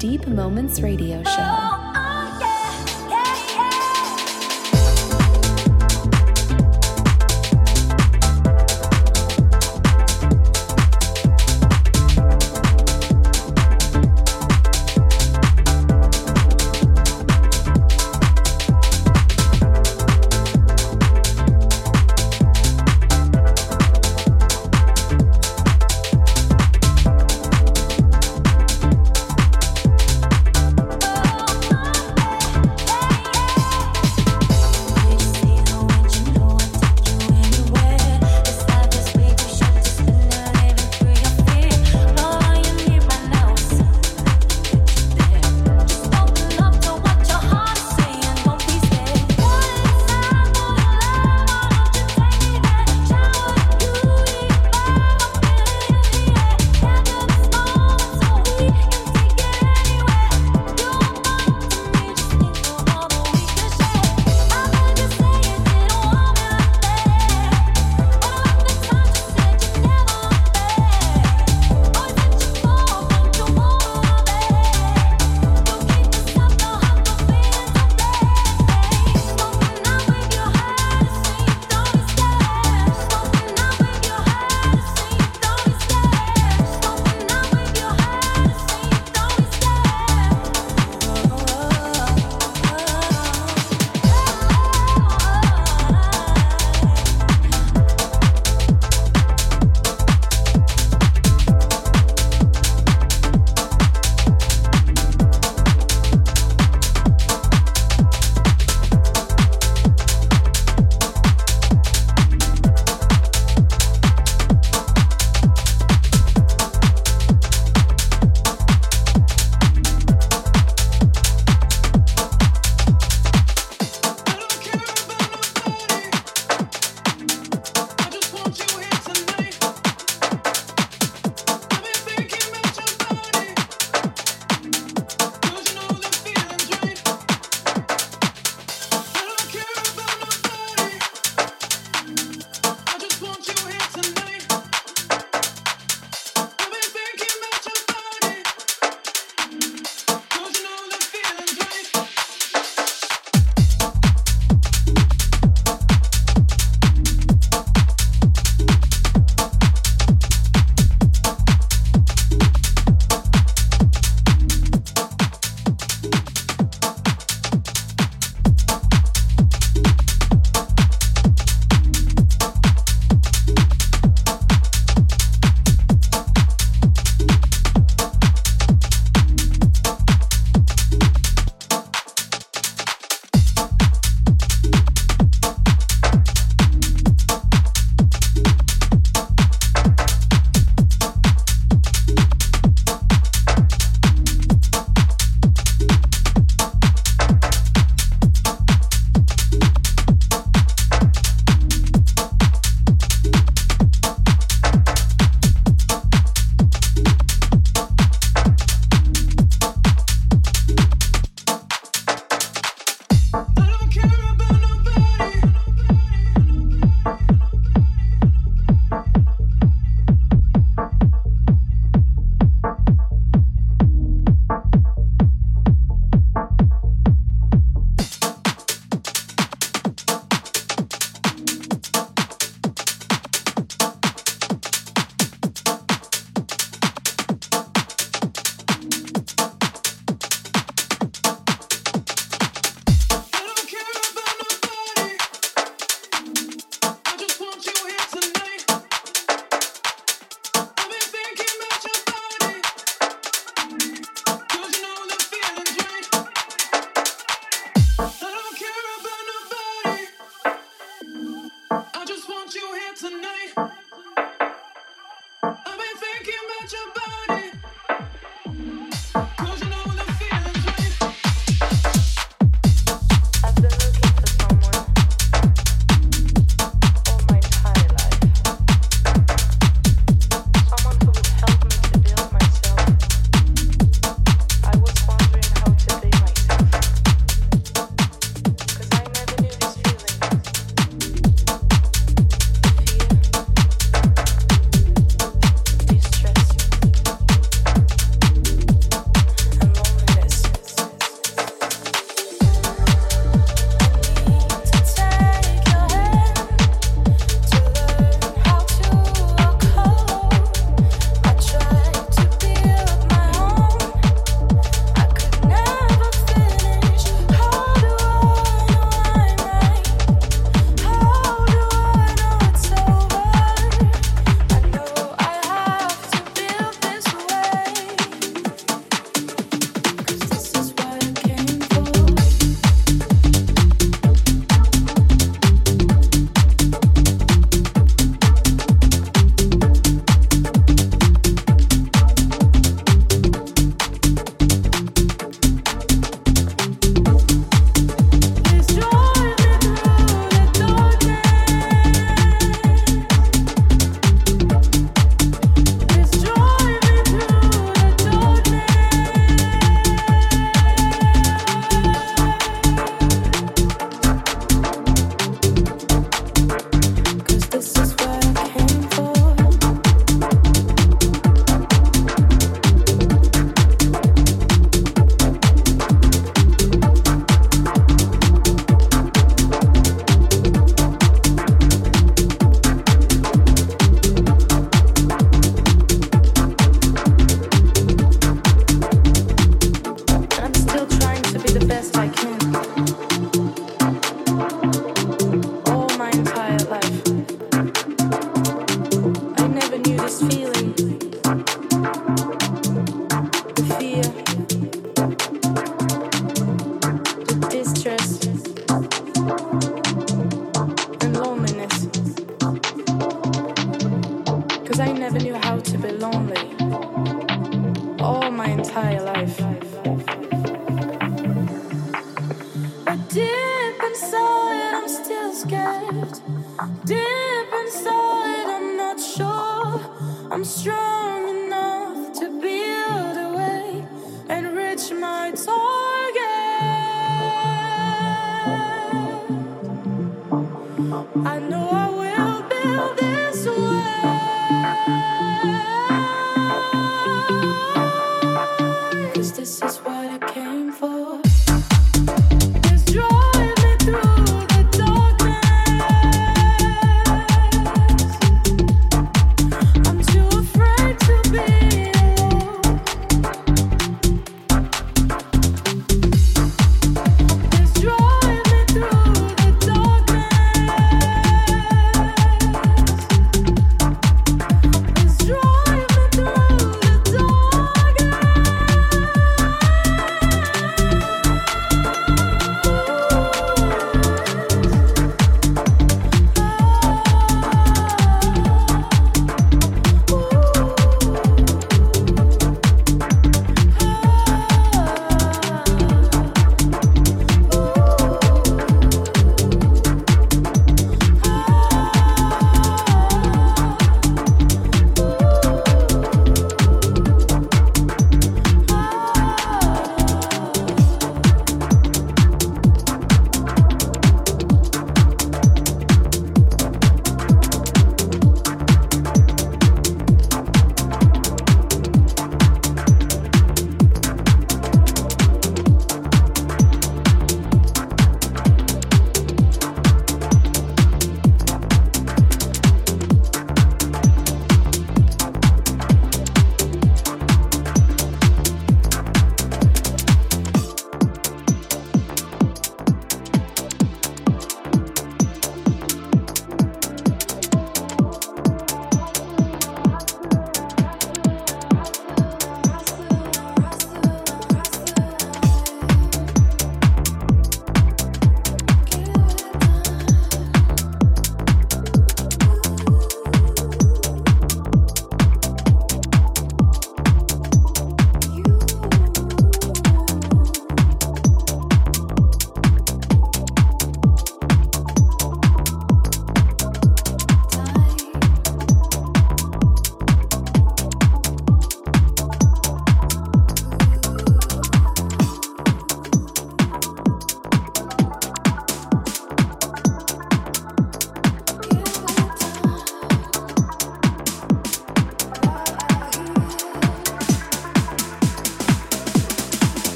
Deep Moments Radio Show.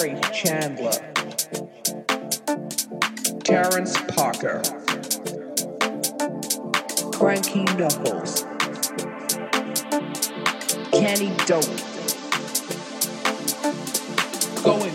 Chandler, Terrence Parker, Frankie Knuckles, Kenny Dope, Going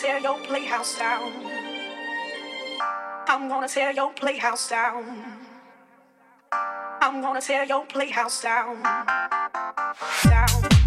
tear your playhouse down. I'm gonna tear your playhouse down. I'm gonna tear your playhouse down. Down.